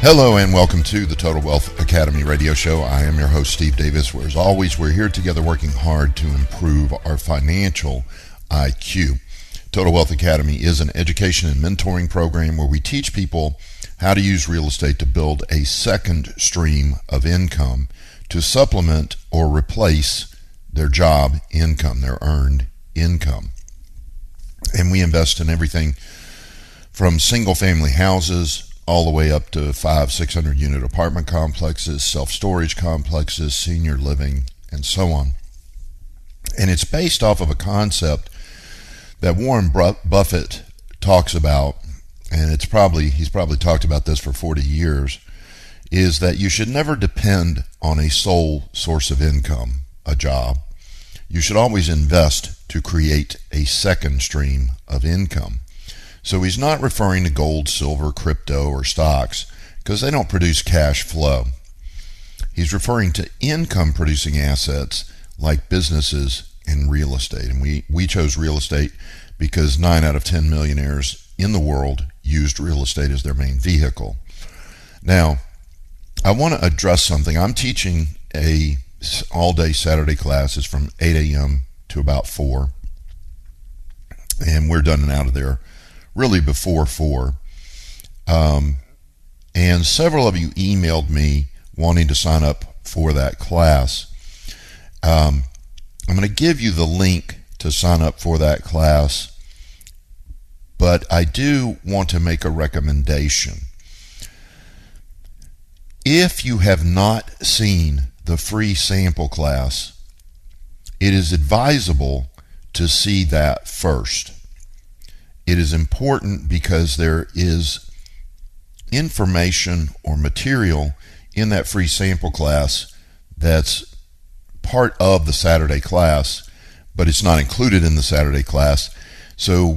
Hello and welcome to the Total Wealth Academy radio show. I am your host, Steve Davis, where as always, we're here together working hard to improve our financial IQ. Total Wealth Academy is an education and mentoring program where we teach people how to use real estate to build a second stream of income to supplement or replace their job income, their earned income. And we invest in everything from single family houses all the way up to five, 600 unit apartment complexes, self storage complexes, senior living, and so on. And it's based off of a concept that Warren Buffett talks about, and it's probably, he's probably talked about this for 40 years, is that you should never depend on a sole source of income, a job. You should always invest to create a second stream of income. So he's not referring to gold, silver, crypto, or stocks because they don't produce cash flow. He's referring to income producing assets like businesses and real estate. And we, we chose real estate because 9 out of 10 millionaires in the world used real estate as their main vehicle. Now, I want to address something. I'm teaching a all day Saturday classes from 8 a.m. to about 4. And we're done and out of there really before four. Um, and several of you emailed me wanting to sign up for that class. Um, I'm going to give you the link to sign up for that class, but I do want to make a recommendation. If you have not seen the free sample class, it is advisable to see that first. It is important because there is information or material in that free sample class that's part of the Saturday class, but it's not included in the Saturday class. So,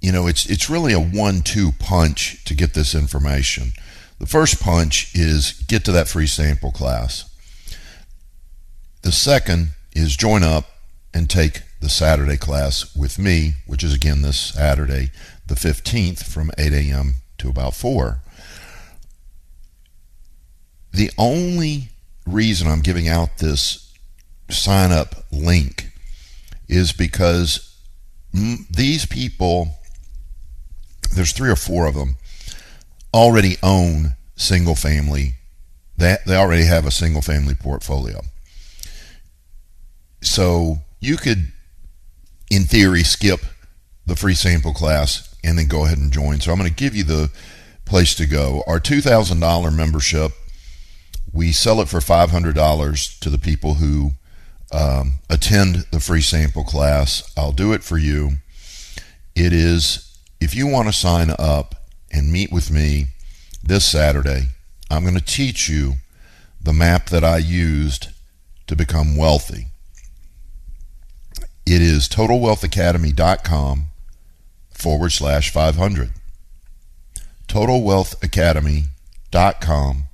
you know, it's it's really a one-two punch to get this information. The first punch is get to that free sample class. The second is join up and take the Saturday class with me, which is again this Saturday, the 15th, from 8 a.m. to about 4. The only reason I'm giving out this sign up link is because these people, there's three or four of them, already own single family. They, they already have a single family portfolio. So you could in theory, skip the free sample class and then go ahead and join. So I'm going to give you the place to go. Our $2,000 membership, we sell it for $500 to the people who um, attend the free sample class. I'll do it for you. It is, if you want to sign up and meet with me this Saturday, I'm going to teach you the map that I used to become wealthy. It is totalwealthacademy.com forward slash 500. Totalwealthacademy.com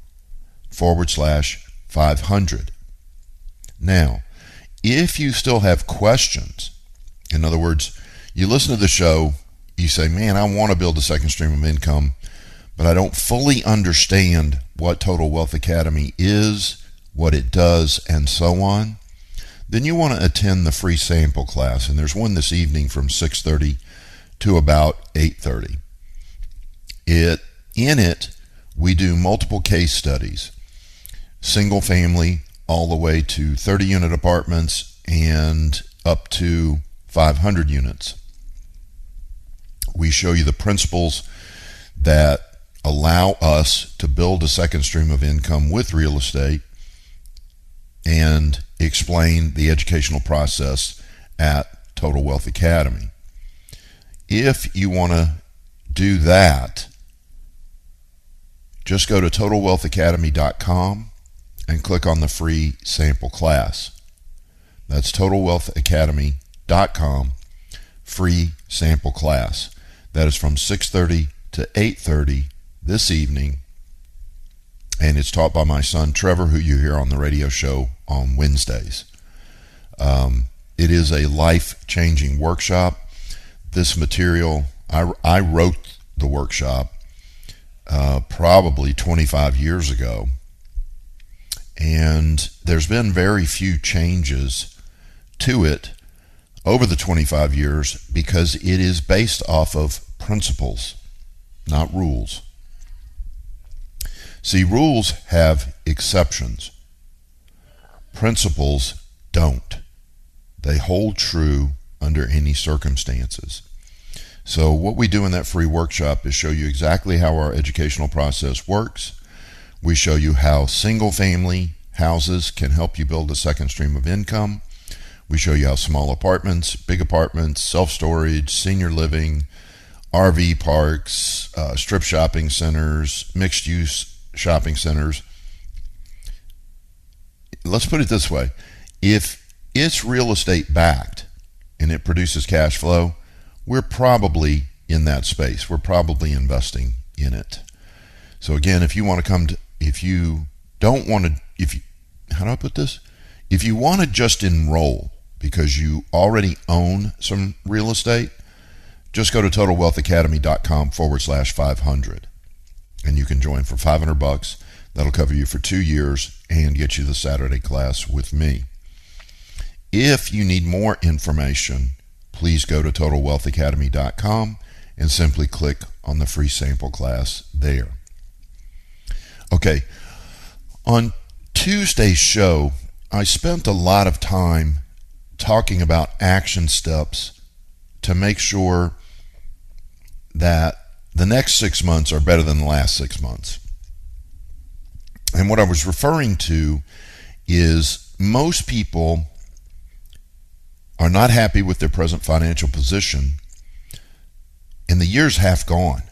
forward slash 500. Now, if you still have questions, in other words, you listen to the show, you say, man, I want to build a second stream of income, but I don't fully understand what Total Wealth Academy is, what it does, and so on then you want to attend the free sample class and there's one this evening from 6:30 to about 8:30 it in it we do multiple case studies single family all the way to 30 unit apartments and up to 500 units. We show you the principles that allow us to build a second stream of income with real estate and explain the educational process at Total Wealth Academy. If you want to do that, just go to totalwealthacademy.com and click on the free sample class. That's totalwealthacademy.com, free sample class. That is from 6:30 to 8:30 this evening and it's taught by my son Trevor, who you hear on the radio show on Wednesdays. Um, it is a life changing workshop. This material, I, I wrote the workshop uh, probably 25 years ago, and there's been very few changes to it over the 25 years because it is based off of principles, not rules. See, rules have exceptions, principles don't. They hold true under any circumstances. So, what we do in that free workshop is show you exactly how our educational process works. We show you how single family houses can help you build a second stream of income. We show you how small apartments, big apartments, self storage, senior living, RV parks, uh, strip shopping centers, mixed use shopping centers. Let's put it this way if it's real estate backed and it produces cash flow, we're probably in that space. We're probably investing in it. So again, if you want to come to, if you don't want to, if you, how do I put this? If you want to just enroll because you already own some real estate, just go to totalwealthacademy.com forward slash 500 and you can join for 500 bucks. That'll cover you for two years and get you the Saturday class with me. If you need more information, please go to totalwealthacademy.com and simply click on the free sample class there. Okay, on Tuesday's show, I spent a lot of time talking about action steps to make sure that the next six months are better than the last six months. And what I was referring to is most people are not happy with their present financial position, and the year's half gone.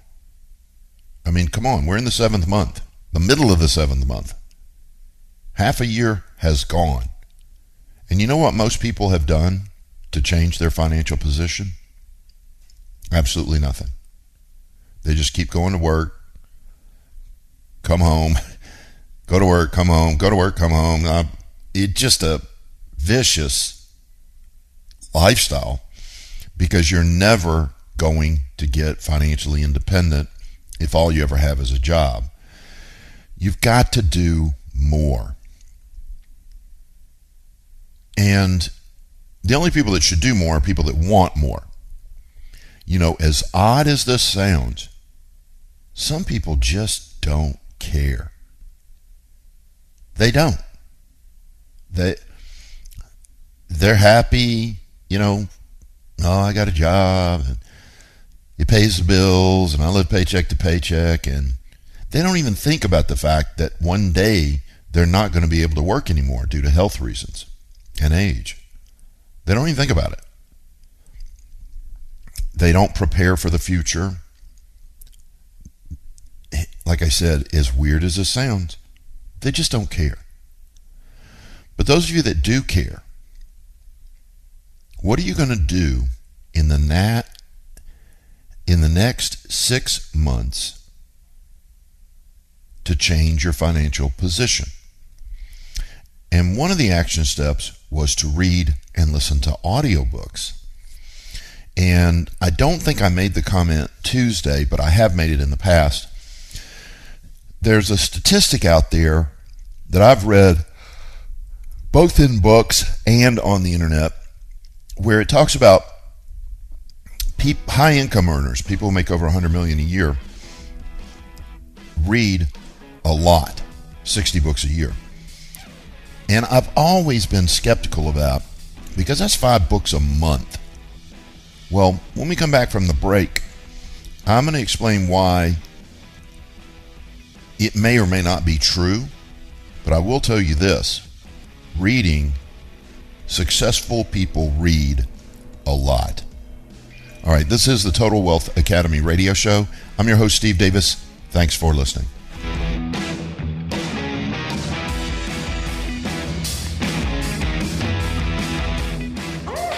I mean, come on, we're in the seventh month, the middle of the seventh month. Half a year has gone. And you know what most people have done to change their financial position? Absolutely nothing. They just keep going to work, come home, go to work, come home, go to work, come home. Uh, it's just a vicious lifestyle because you're never going to get financially independent if all you ever have is a job. You've got to do more. And the only people that should do more are people that want more. You know, as odd as this sounds, some people just don't care. They don't. They they're happy, you know, oh, I got a job and it pays the bills and I live paycheck to paycheck and they don't even think about the fact that one day they're not going to be able to work anymore due to health reasons and age. They don't even think about it. They don't prepare for the future like I said, as weird as it sounds, they just don't care. But those of you that do care, what are you going to do in the nat in the next 6 months to change your financial position? And one of the action steps was to read and listen to audiobooks. And I don't think I made the comment Tuesday, but I have made it in the past there's a statistic out there that I've read both in books and on the internet where it talks about high income earners, people who make over 100 million a year, read a lot, 60 books a year. And I've always been skeptical about because that's 5 books a month. Well, when we come back from the break, I'm going to explain why it may or may not be true, but I will tell you this reading, successful people read a lot. All right, this is the Total Wealth Academy radio show. I'm your host, Steve Davis. Thanks for listening.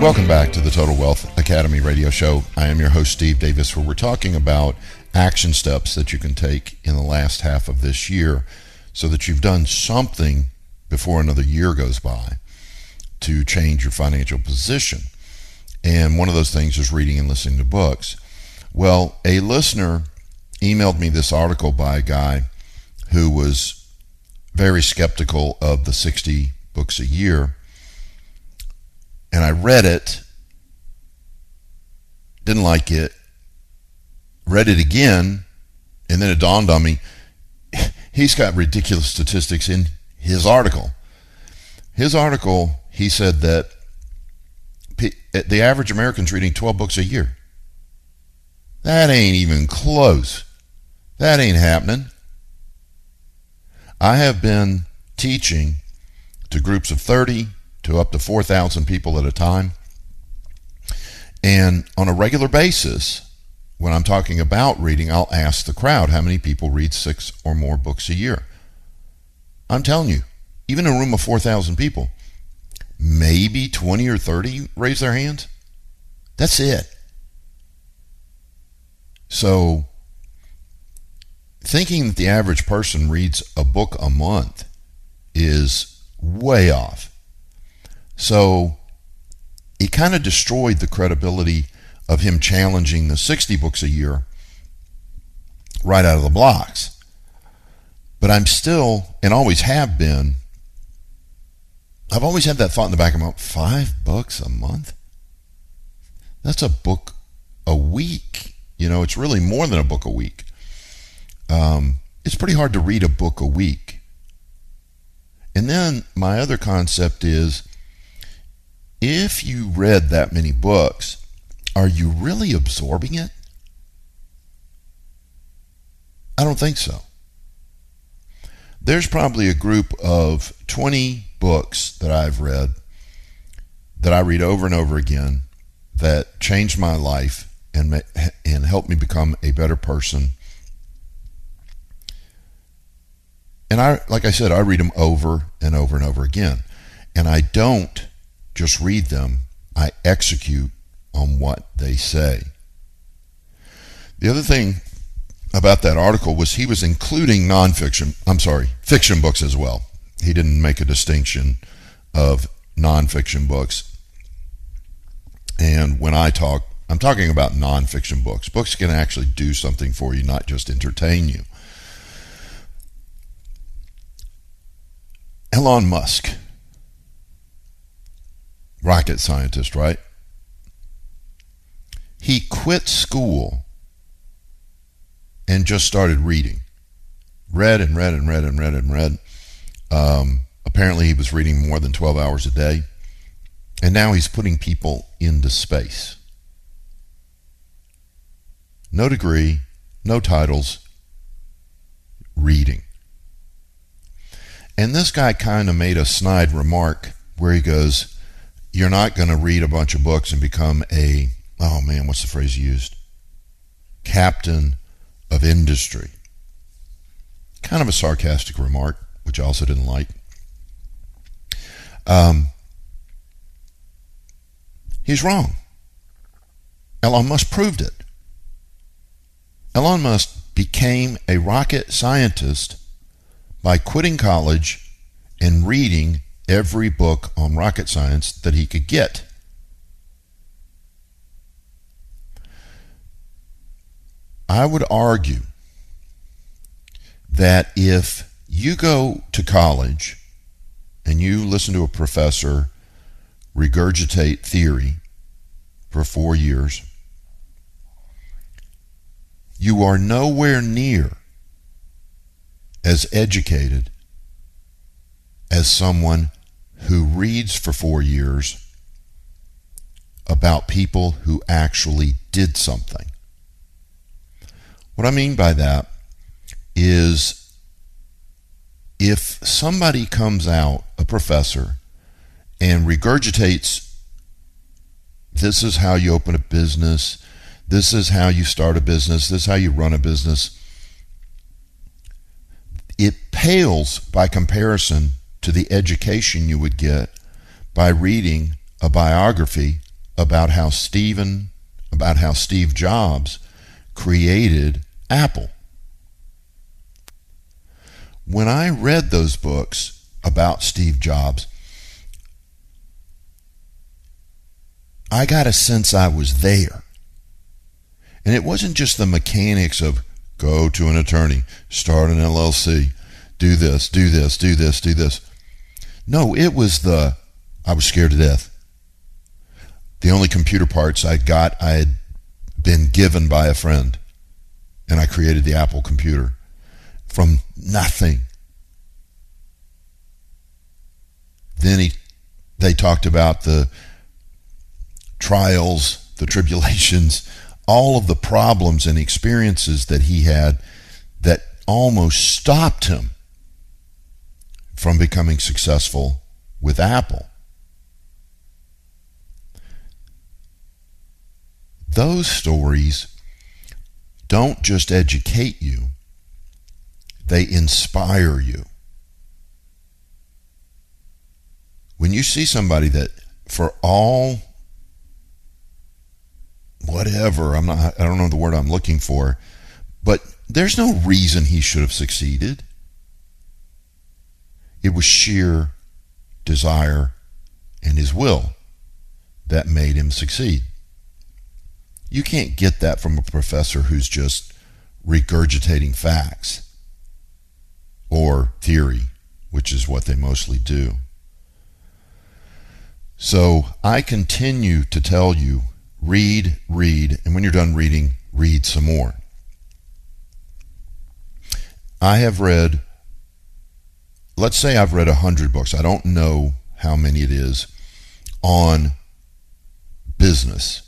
Welcome back to the Total Wealth Academy radio show. I am your host, Steve Davis, where we're talking about action steps that you can take in the last half of this year so that you've done something before another year goes by to change your financial position. And one of those things is reading and listening to books. Well, a listener emailed me this article by a guy who was very skeptical of the 60 books a year and I read it, didn't like it, read it again, and then it dawned on me he's got ridiculous statistics in his article. His article, he said that eh, the average American's reading 12 books a year. That ain't even close. That ain't happening. I have been teaching to groups of 30, to up to 4,000 people at a time. And on a regular basis, when I'm talking about reading, I'll ask the crowd how many people read six or more books a year. I'm telling you, even in a room of 4,000 people, maybe 20 or 30 raise their hands. That's it. So, thinking that the average person reads a book a month is way off. So it kind of destroyed the credibility of him challenging the 60 books a year right out of the blocks. But I'm still, and always have been, I've always had that thought in the back of my mind five bucks a month? That's a book a week. You know, it's really more than a book a week. Um, it's pretty hard to read a book a week. And then my other concept is if you read that many books, are you really absorbing it? I don't think so. There's probably a group of 20 books that I've read that I read over and over again that changed my life and and helped me become a better person. And I like I said I read them over and over and over again. And I don't just read them, I execute on what they say. The other thing about that article was he was including nonfiction, I'm sorry, fiction books as well. He didn't make a distinction of nonfiction books. And when I talk, I'm talking about nonfiction books. Books can actually do something for you, not just entertain you. Elon Musk rocket scientist, right? He quit school and just started reading. Read and read and read and read and read. Um, apparently, he was reading more than 12 hours a day. And now he's putting people into space. No degree, no titles, reading. And this guy kind of made a snide remark where he goes, you're not going to read a bunch of books and become a, oh man, what's the phrase used? Captain of industry. Kind of a sarcastic remark, which I also didn't like. Um, he's wrong. Elon Musk proved it. Elon Musk became a rocket scientist by quitting college and reading every book on rocket science that he could get. I would argue that if you go to college and you listen to a professor regurgitate theory for four years, you are nowhere near as educated as someone who reads for four years about people who actually did something. What I mean by that is if somebody comes out, a professor, and regurgitates this is how you open a business, this is how you start a business, this is how you run a business, it pales by comparison to the education you would get by reading a biography about how Stephen about how Steve Jobs created Apple. When I read those books about Steve Jobs, I got a sense I was there. And it wasn't just the mechanics of go to an attorney, start an LLC, do this, do this, do this, do this. No, it was the I was scared to death. The only computer parts I got, I had been given by a friend. And I created the Apple computer from nothing. Then he, they talked about the trials, the tribulations, all of the problems and experiences that he had that almost stopped him from becoming successful with Apple. Those stories don't just educate you, they inspire you. When you see somebody that, for all whatever, I'm not, I don't know the word I'm looking for, but there's no reason he should have succeeded. It was sheer desire and his will that made him succeed. You can't get that from a professor who's just regurgitating facts or theory, which is what they mostly do. So I continue to tell you read, read, and when you're done reading, read some more. I have read let's say I've read a hundred books. I don't know how many it is on business.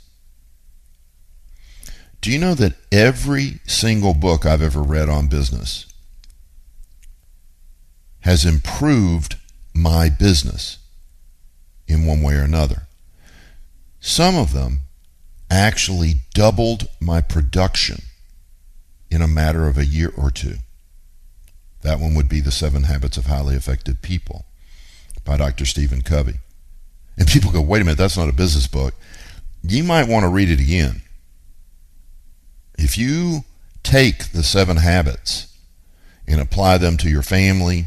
Do you know that every single book I've ever read on business has improved my business in one way or another? Some of them actually doubled my production in a matter of a year or two. That one would be The Seven Habits of Highly Effective People by Dr. Stephen Covey. And people go, wait a minute, that's not a business book. You might want to read it again. If you take the seven habits and apply them to your family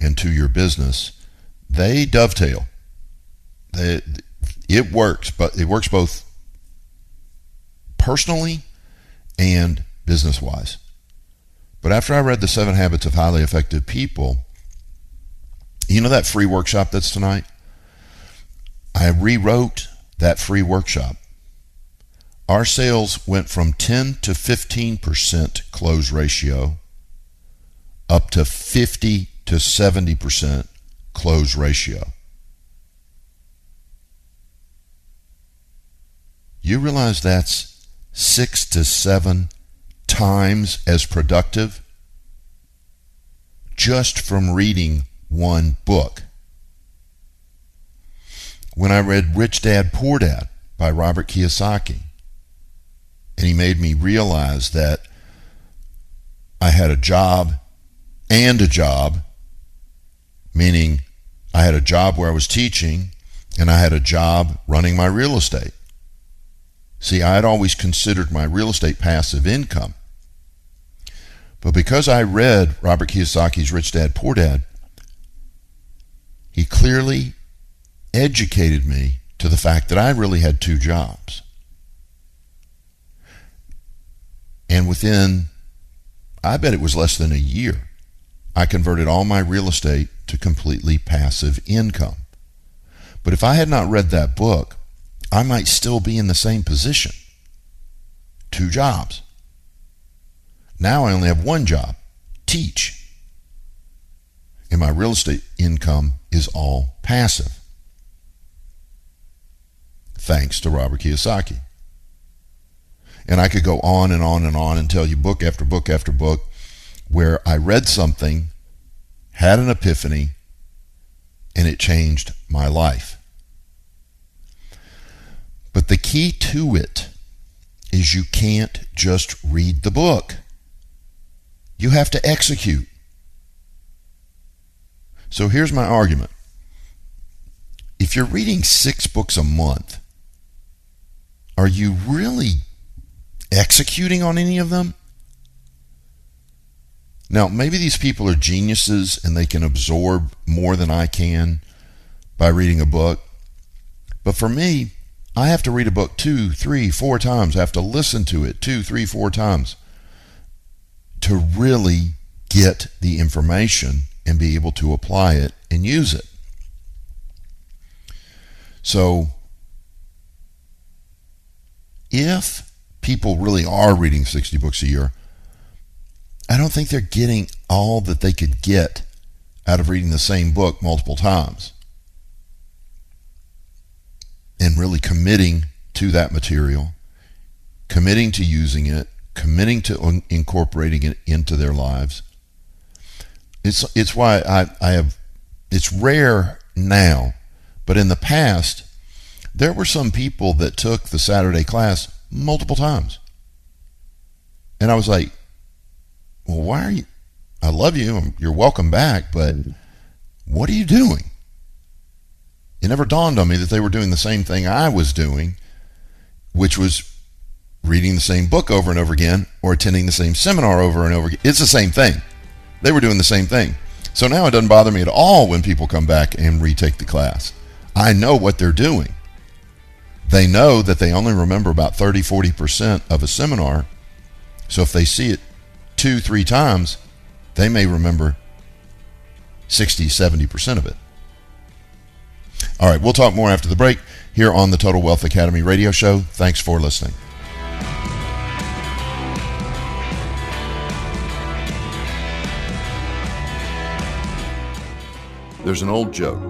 and to your business, they dovetail. They, it works, but it works both personally and business wise. But after I read The Seven Habits of Highly Effective People, you know that free workshop that's tonight? I rewrote that free workshop. Our sales went from 10 to 15% close ratio up to 50 to 70% close ratio. You realize that's six to seven times as productive just from reading one book. When I read Rich Dad Poor Dad by Robert Kiyosaki, and he made me realize that I had a job and a job, meaning I had a job where I was teaching and I had a job running my real estate. See, I had always considered my real estate passive income. But because I read Robert Kiyosaki's Rich Dad Poor Dad, he clearly educated me to the fact that I really had two jobs. And within, I bet it was less than a year, I converted all my real estate to completely passive income. But if I had not read that book, I might still be in the same position. Two jobs. Now I only have one job teach. and my real estate income is all passive. Thanks to Robert Kiyosaki. And I could go on and on and on and tell you book after book after book where I read something, had an epiphany, and it changed my life. But the key to it is you can't just read the book. You have to execute. So here's my argument. If you're reading six books a month, are you really executing on any of them? Now, maybe these people are geniuses and they can absorb more than I can by reading a book. But for me, I have to read a book two, three, four times. I have to listen to it two, three, four times to really get the information and be able to apply it and use it. So, if people really are reading 60 books a year, I don't think they're getting all that they could get out of reading the same book multiple times and really committing to that material, committing to using it, committing to incorporating it into their lives. It's it's why I, I have it's rare now, but in the past there were some people that took the Saturday class multiple times. And I was like, well, why are you? I love you. You're welcome back, but what are you doing? It never dawned on me that they were doing the same thing I was doing, which was reading the same book over and over again or attending the same seminar over and over again. It's the same thing. They were doing the same thing. So now it doesn't bother me at all when people come back and retake the class. I know what they're doing. They know that they only remember about 30, 40% of a seminar. So if they see it two, three times, they may remember 60, 70% of it. All right, we'll talk more after the break here on the Total Wealth Academy radio show. Thanks for listening. There's an old joke.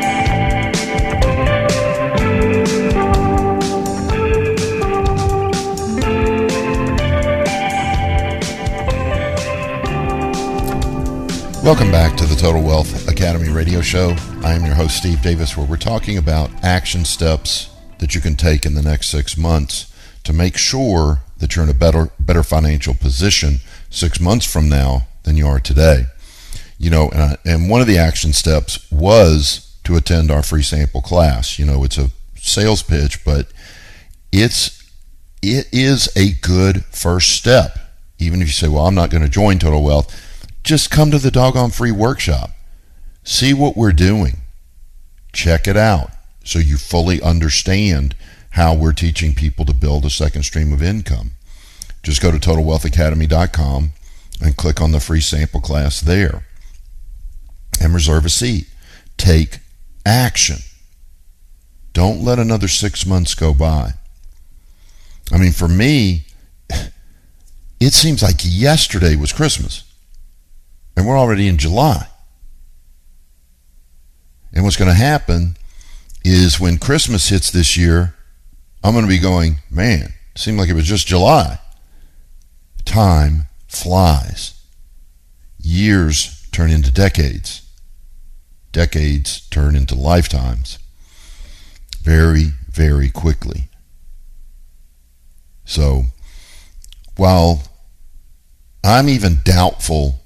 Welcome back to the Total Wealth Academy radio show. I am your host, Steve Davis, where we're talking about action steps that you can take in the next six months to make sure that you're in a better, better financial position six months from now than you are today. You know, and, I, and one of the action steps was to attend our free sample class. You know, it's a sales pitch, but it's it is a good first step. Even if you say, "Well, I'm not going to join Total Wealth," just come to the doggone free workshop. See what we're doing. Check it out so you fully understand how we're teaching people to build a second stream of income. Just go to totalwealthacademy.com and click on the free sample class there and reserve a seat. Take action. Don't let another six months go by. I mean, for me, it seems like yesterday was Christmas and we're already in July. And what's going to happen is when Christmas hits this year, I'm going to be going, man, seemed like it was just July. Time flies. Years turn into decades. Decades turn into lifetimes. Very, very quickly. So, while I'm even doubtful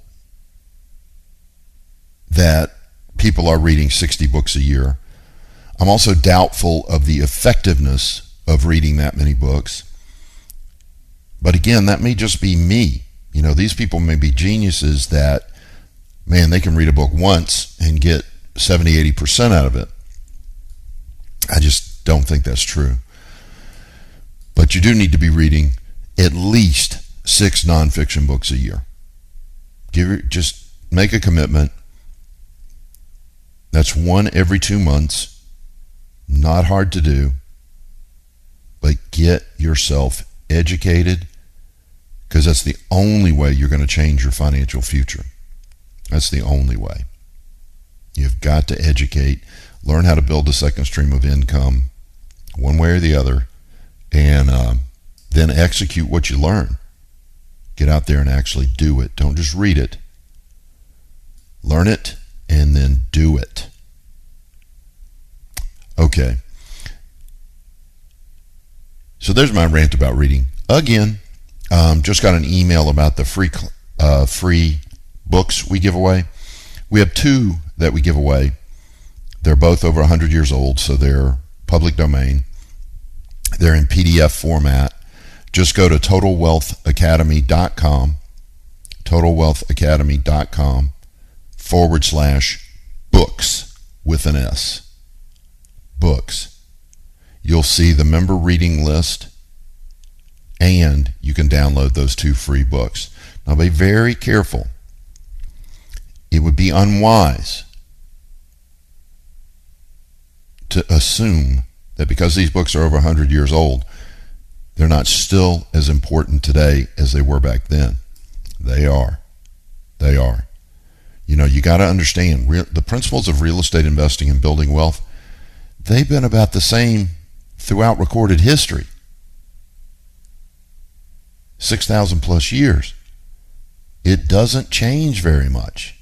that people are reading 60 books a year. I'm also doubtful of the effectiveness of reading that many books. But again, that may just be me. You know, these people may be geniuses that, man, they can read a book once and get 70, 80% out of it. I just don't think that's true. But you do need to be reading at least six nonfiction books a year. Give just make a commitment. That's one every two months. Not hard to do. But get yourself educated because that's the only way you're going to change your financial future. That's the only way. You've got to educate, learn how to build a second stream of income, one way or the other, and uh, then execute what you learn. Get out there and actually do it. Don't just read it. Learn it and then do it. Okay. So there's my rant about reading. Again, um, just got an email about the free uh, free books we give away. We have two that we give away. They're both over 100 years old, so they're public domain. They're in PDF format. Just go to totalwealthacademy.com, totalwealthacademy.com forward slash books with an S. Books. You'll see the member reading list and you can download those two free books. Now be very careful. It would be unwise to assume that because these books are over 100 years old, they're not still as important today as they were back then. They are. They are. You know, you got to understand real, the principles of real estate investing and building wealth, they've been about the same throughout recorded history. 6,000 plus years. It doesn't change very much.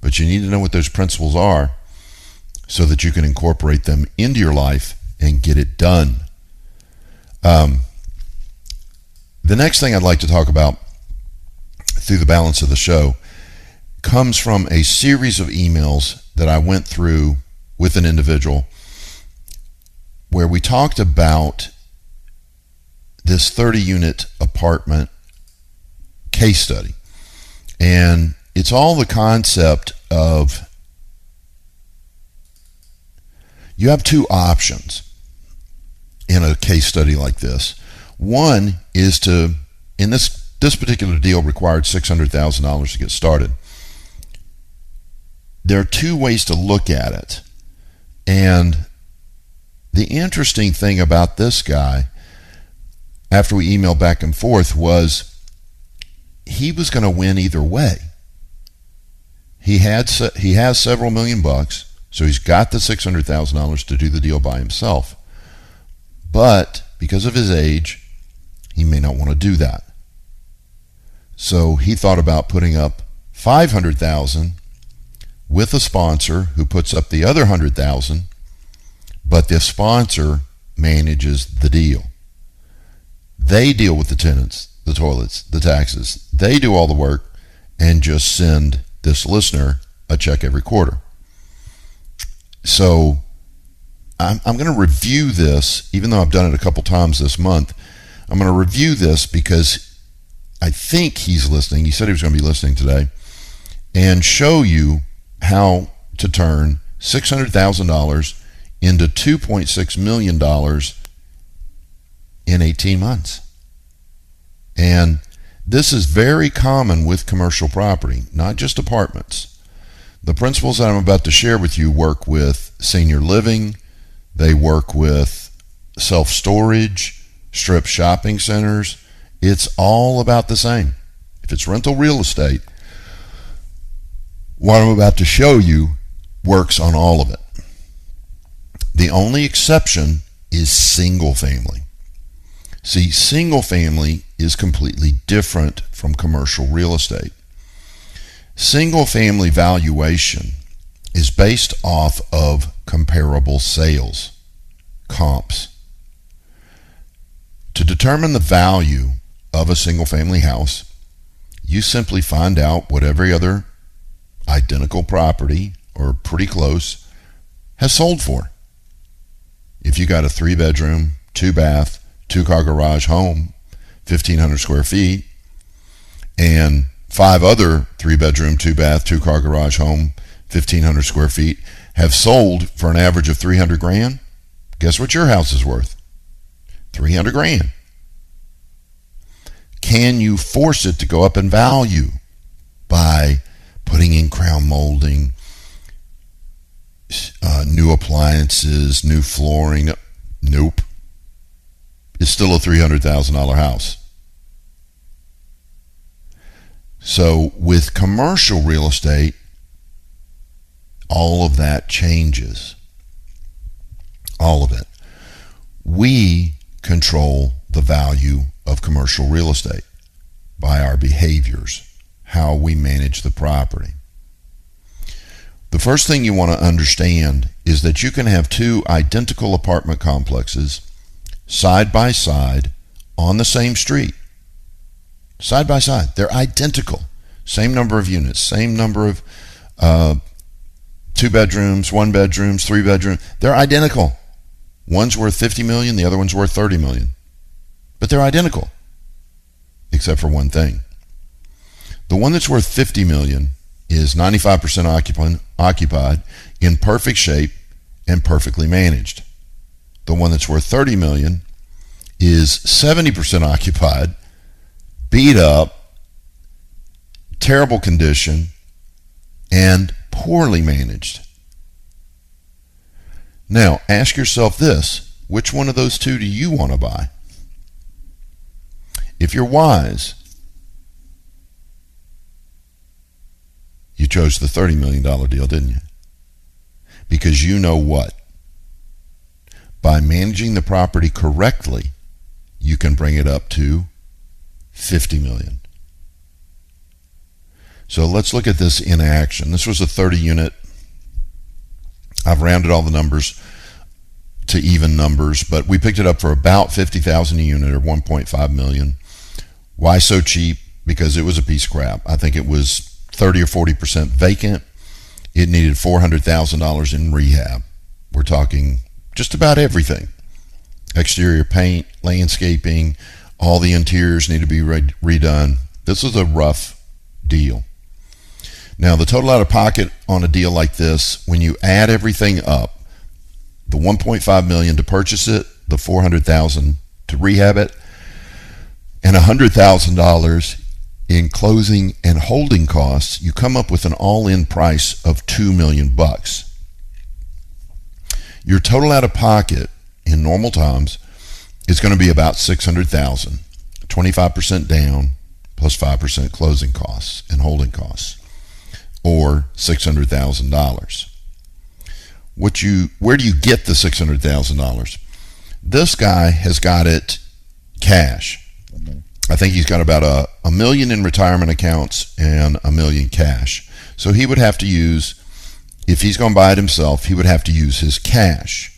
But you need to know what those principles are so that you can incorporate them into your life and get it done. Um, the next thing I'd like to talk about through the balance of the show comes from a series of emails that I went through with an individual where we talked about this 30 unit apartment case study. And it's all the concept of you have two options in a case study like this. One is to, in this this particular deal required $600,000 to get started. There are two ways to look at it. And the interesting thing about this guy after we emailed back and forth was he was going to win either way. He had he has several million bucks, so he's got the six hundred thousand dollars to do the deal by himself. But because of his age, he may not want to do that. So he thought about putting up five hundred thousand with a sponsor who puts up the other hundred thousand, but the sponsor manages the deal. They deal with the tenants, the toilets, the taxes. They do all the work and just send this listener a check every quarter. So I'm, I'm going to review this, even though I've done it a couple times this month. I'm going to review this because I think he's listening. He said he was going to be listening today and show you how to turn $600,000 into $2.6 million in 18 months. And this is very common with commercial property, not just apartments. The principles that I'm about to share with you work with senior living, they work with self storage, strip shopping centers. It's all about the same. If it's rental real estate, what I'm about to show you works on all of it. The only exception is single family. See, single family is completely different from commercial real estate. Single family valuation is based off of comparable sales, comps. To determine the value of a single family house, you simply find out what every other identical property or pretty close has sold for. If you got a three bedroom, two bath, two car garage home, 1,500 square feet, and five other three bedroom, two bath, two car garage home, 1,500 square feet, have sold for an average of 300 grand. Guess what your house is worth? 300 grand. Can you force it to go up in value by putting in crown molding, uh, new appliances, new flooring? Nope. It's still a $300,000 house. So with commercial real estate, all of that changes. All of it. We control the value of commercial real estate by our behaviors, how we manage the property. The first thing you want to understand is that you can have two identical apartment complexes side by side on the same street. Side by side. They're identical. Same number of units, same number of uh, two bedrooms, one bedrooms, three bedrooms. They're identical. One's worth 50 million, the other one's worth 30 million. But they're identical, except for one thing. The one that's worth 50 million is 95% occupied, occupied in perfect shape and perfectly managed. The one that's worth 30 million is 70% occupied, beat up, terrible condition, and poorly managed. Now, ask yourself this which one of those two do you want to buy? If you're wise, you chose the $30 million deal, didn't you? Because you know what? By managing the property correctly, you can bring it up to 50 million. So let's look at this in action. This was a 30 unit. I've rounded all the numbers to even numbers, but we picked it up for about 50,000 a unit or 1.5 million. Why so cheap? Because it was a piece of crap. I think it was 30 or 40% vacant. It needed $400,000 in rehab. We're talking just about everything exterior paint, landscaping, all the interiors need to be redone. This was a rough deal. Now, the total out of pocket on a deal like this, when you add everything up, the 1.5 million to purchase it, the 400,000 to rehab it, and $100,000 in closing and holding costs, you come up with an all-in price of 2 million bucks. Your total out of pocket in normal times is going to be about 600,000, 25% down plus 5% closing costs and holding costs or $600,000. What you where do you get the $600,000? This guy has got it cash. I think he's got about a, a million in retirement accounts and a million cash. So he would have to use, if he's going to buy it himself, he would have to use his cash.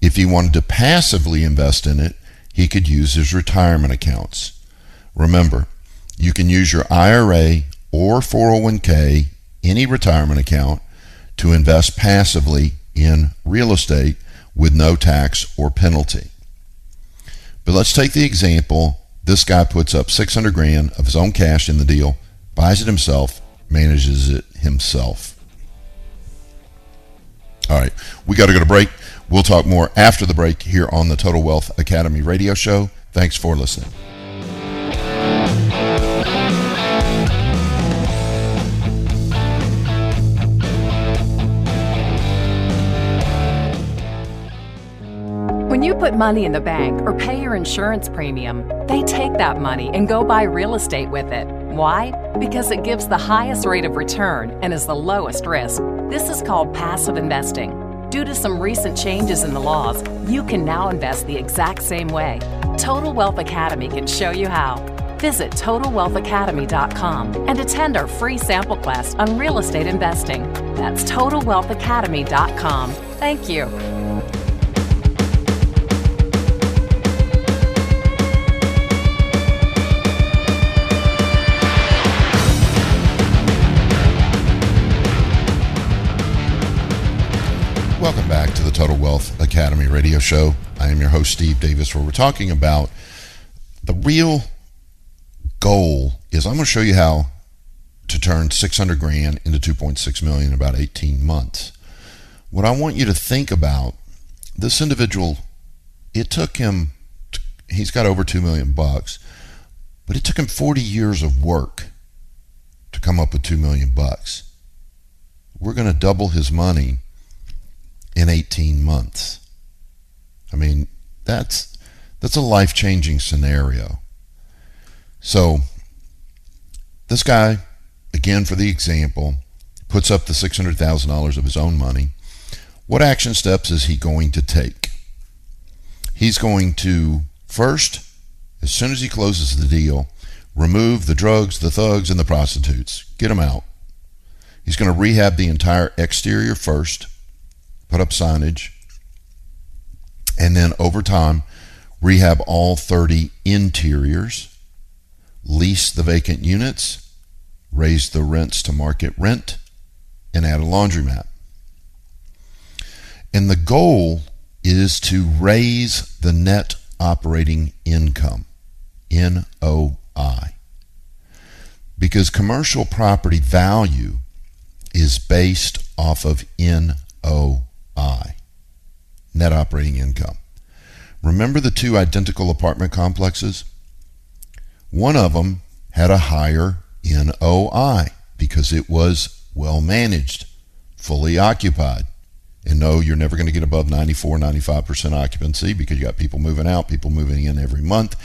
If he wanted to passively invest in it, he could use his retirement accounts. Remember, you can use your IRA or 401k any retirement account to invest passively in real estate with no tax or penalty. But let's take the example this guy puts up 600 grand of his own cash in the deal, buys it himself, manages it himself. All right, we got to go to break. We'll talk more after the break here on the Total Wealth Academy radio show. Thanks for listening. When you put money in the bank or pay your insurance premium, they take that money and go buy real estate with it. Why? Because it gives the highest rate of return and is the lowest risk. This is called passive investing. Due to some recent changes in the laws, you can now invest the exact same way. Total Wealth Academy can show you how. Visit TotalWealthAcademy.com and attend our free sample class on real estate investing. That's TotalWealthAcademy.com. Thank you. Welcome back to the Total Wealth Academy radio show. I am your host, Steve Davis, where we're talking about the real goal is I'm going to show you how to turn 600 grand into 2.6 million in about 18 months. What I want you to think about this individual, it took him, he's got over 2 million bucks, but it took him 40 years of work to come up with 2 million bucks. We're going to double his money in 18 months. I mean, that's that's a life-changing scenario. So, this guy again for the example puts up the $600,000 of his own money. What action steps is he going to take? He's going to first as soon as he closes the deal, remove the drugs, the thugs, and the prostitutes. Get them out. He's going to rehab the entire exterior first, put up signage, and then over time, rehab all 30 interiors, lease the vacant units, raise the rents to market rent, and add a laundromat. And the goal is to raise the net operating income. NOI. Because commercial property value is based off of NOI, net operating income. Remember the two identical apartment complexes? One of them had a higher NOI because it was well managed, fully occupied. And no, you're never going to get above 94, 95% occupancy because you got people moving out, people moving in every month.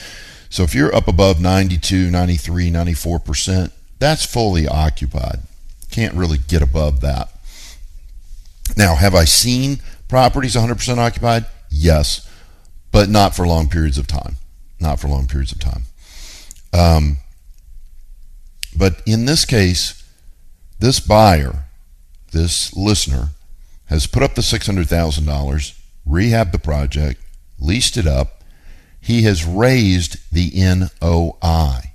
So if you're up above 92, 93, 94%, that's fully occupied. Can't really get above that. Now, have I seen properties 100% occupied? Yes, but not for long periods of time. Not for long periods of time. Um, but in this case, this buyer, this listener, has put up the $600,000, rehabbed the project, leased it up. He has raised the NOI.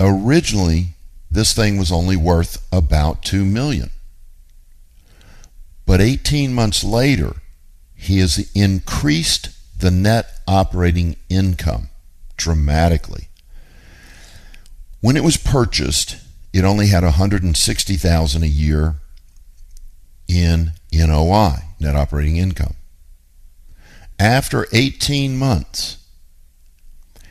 Originally, this thing was only worth about 2 million. But 18 months later, he has increased the net operating income dramatically. When it was purchased, it only had 160,000 a year in NOI, net operating income. After 18 months,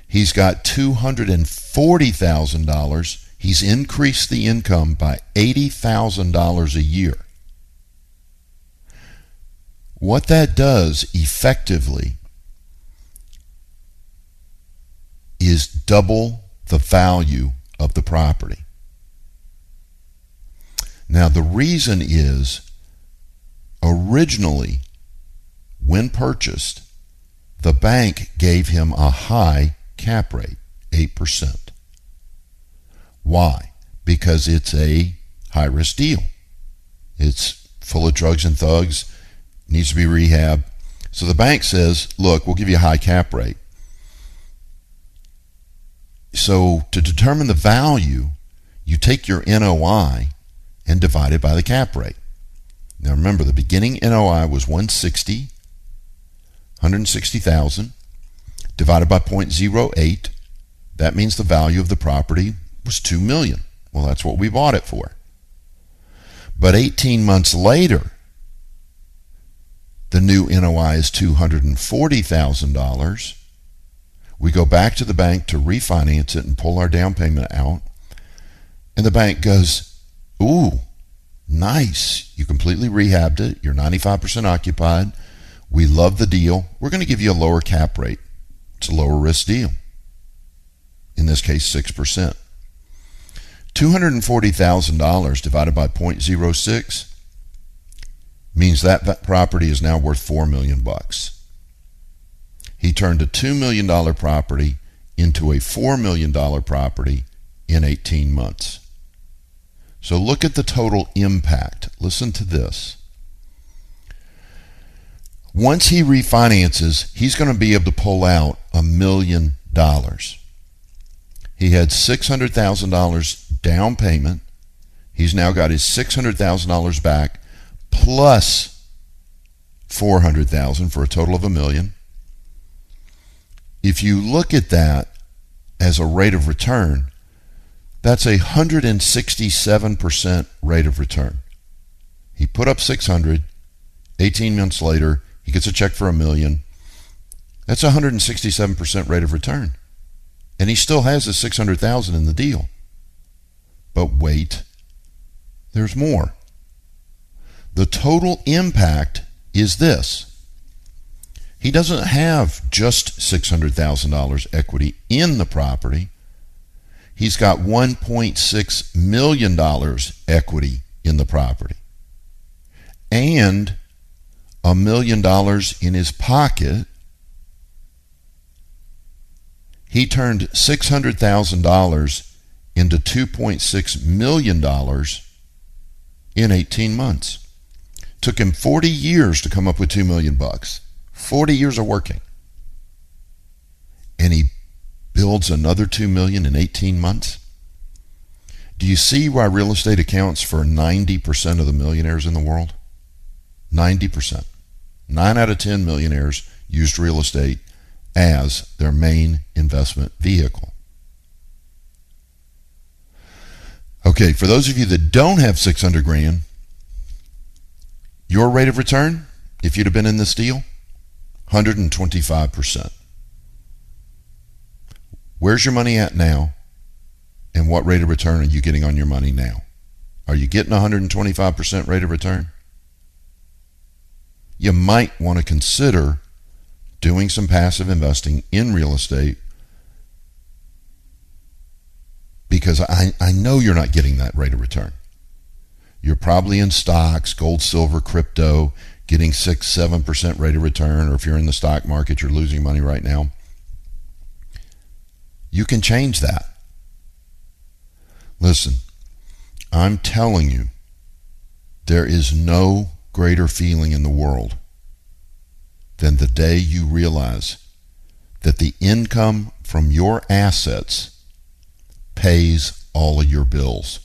he's got $240,000. He's increased the income by $80,000 a year. What that does effectively is double the value of the property. Now, the reason is Originally, when purchased, the bank gave him a high cap rate, 8%. Why? Because it's a high risk deal. It's full of drugs and thugs, needs to be rehabbed. So the bank says, look, we'll give you a high cap rate. So to determine the value, you take your NOI and divide it by the cap rate. Now remember, the beginning NOI was 160, 160,000 divided by 0.08. That means the value of the property was 2 million. Well, that's what we bought it for. But 18 months later, the new NOI is $240,000. We go back to the bank to refinance it and pull our down payment out. And the bank goes, Ooh, Nice. You completely rehabbed it. You're 95% occupied. We love the deal. We're going to give you a lower cap rate. It's a lower risk deal. In this case, 6%. $240,000 divided by 0.06 means that, that property is now worth 4 million bucks. He turned a $2 million property into a $4 million property in 18 months. So look at the total impact. Listen to this. Once he refinances, he's going to be able to pull out a million dollars. He had $600,000 down payment. He's now got his $600,000 back plus 400,000 for a total of a million. If you look at that as a rate of return, That's a 167% rate of return. He put up 600. 18 months later, he gets a check for a million. That's a 167% rate of return. And he still has his 600,000 in the deal. But wait, there's more. The total impact is this. He doesn't have just $600,000 equity in the property. He's got $1.6 million equity in the property and a million dollars in his pocket. He turned $600,000 into $2.6 million in 18 months. Took him 40 years to come up with 2 million bucks. 40 years of working. And he builds another 2 million in 18 months. Do you see why real estate accounts for 90% of the millionaires in the world? 90%. 9 out of 10 millionaires used real estate as their main investment vehicle. Okay, for those of you that don't have 600 grand, your rate of return, if you'd have been in this deal, 125%. Where's your money at now? And what rate of return are you getting on your money now? Are you getting 125% rate of return? You might want to consider doing some passive investing in real estate because I, I know you're not getting that rate of return. You're probably in stocks, gold, silver, crypto, getting six, seven percent rate of return, or if you're in the stock market, you're losing money right now. You can change that. Listen, I'm telling you, there is no greater feeling in the world than the day you realize that the income from your assets pays all of your bills.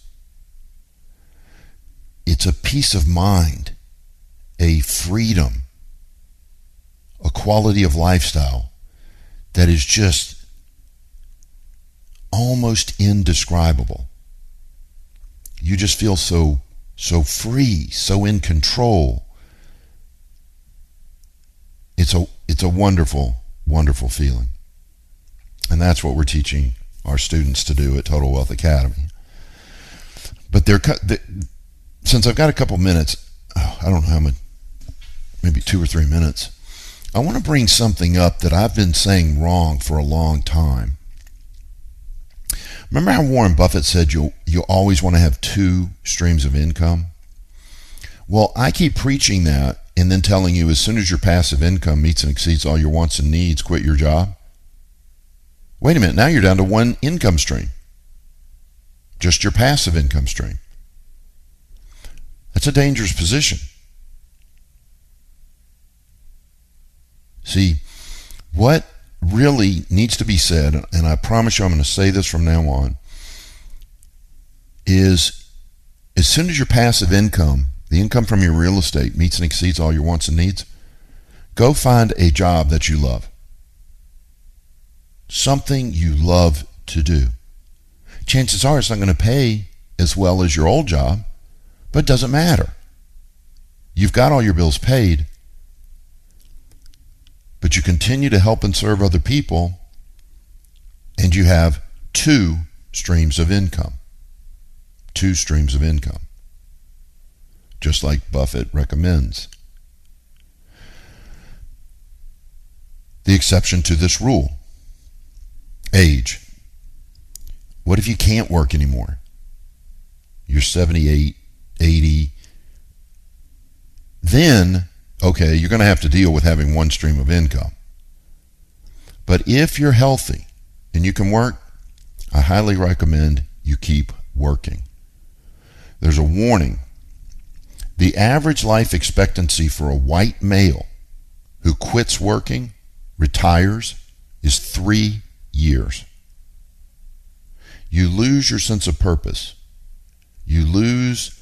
It's a peace of mind, a freedom, a quality of lifestyle that is just almost indescribable. You just feel so so free, so in control. It's a it's a wonderful wonderful feeling. And that's what we're teaching our students to do at Total Wealth Academy. But they're since I've got a couple minutes, oh, I don't know how much, maybe two or three minutes. I want to bring something up that I've been saying wrong for a long time. Remember how Warren Buffett said you'll, you always want to have two streams of income? Well, I keep preaching that and then telling you as soon as your passive income meets and exceeds all your wants and needs, quit your job. Wait a minute, now you're down to one income stream. Just your passive income stream. That's a dangerous position. See, what really needs to be said, and I promise you I'm going to say this from now on, is as soon as your passive income, the income from your real estate, meets and exceeds all your wants and needs, go find a job that you love. Something you love to do. Chances are it's not going to pay as well as your old job, but it doesn't matter. You've got all your bills paid but you continue to help and serve other people, and you have two streams of income. Two streams of income. Just like Buffett recommends. The exception to this rule age. What if you can't work anymore? You're 78, 80. Then okay, you're going to have to deal with having one stream of income. But if you're healthy and you can work, I highly recommend you keep working. There's a warning. The average life expectancy for a white male who quits working, retires, is three years. You lose your sense of purpose. You lose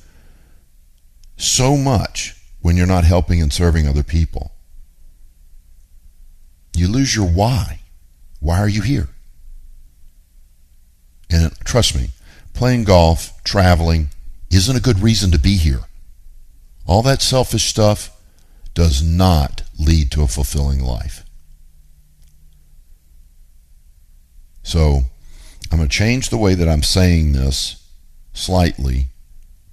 so much when you're not helping and serving other people. You lose your why. Why are you here? And trust me, playing golf, traveling, isn't a good reason to be here. All that selfish stuff does not lead to a fulfilling life. So, I'm going to change the way that I'm saying this slightly,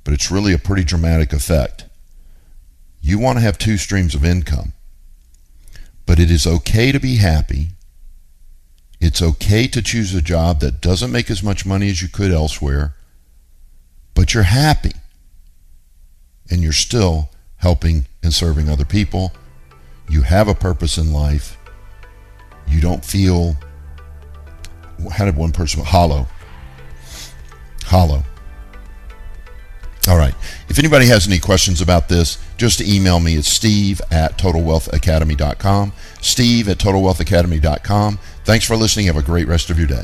but it's really a pretty dramatic effect. You want to have two streams of income, but it is okay to be happy. It's okay to choose a job that doesn't make as much money as you could elsewhere, but you're happy and you're still helping and serving other people. You have a purpose in life. You don't feel, how did one person, hollow? Hollow. All right. If anybody has any questions about this, just email me at steve at totalwealthacademy.com. Steve at totalwealthacademy.com. Thanks for listening. Have a great rest of your day.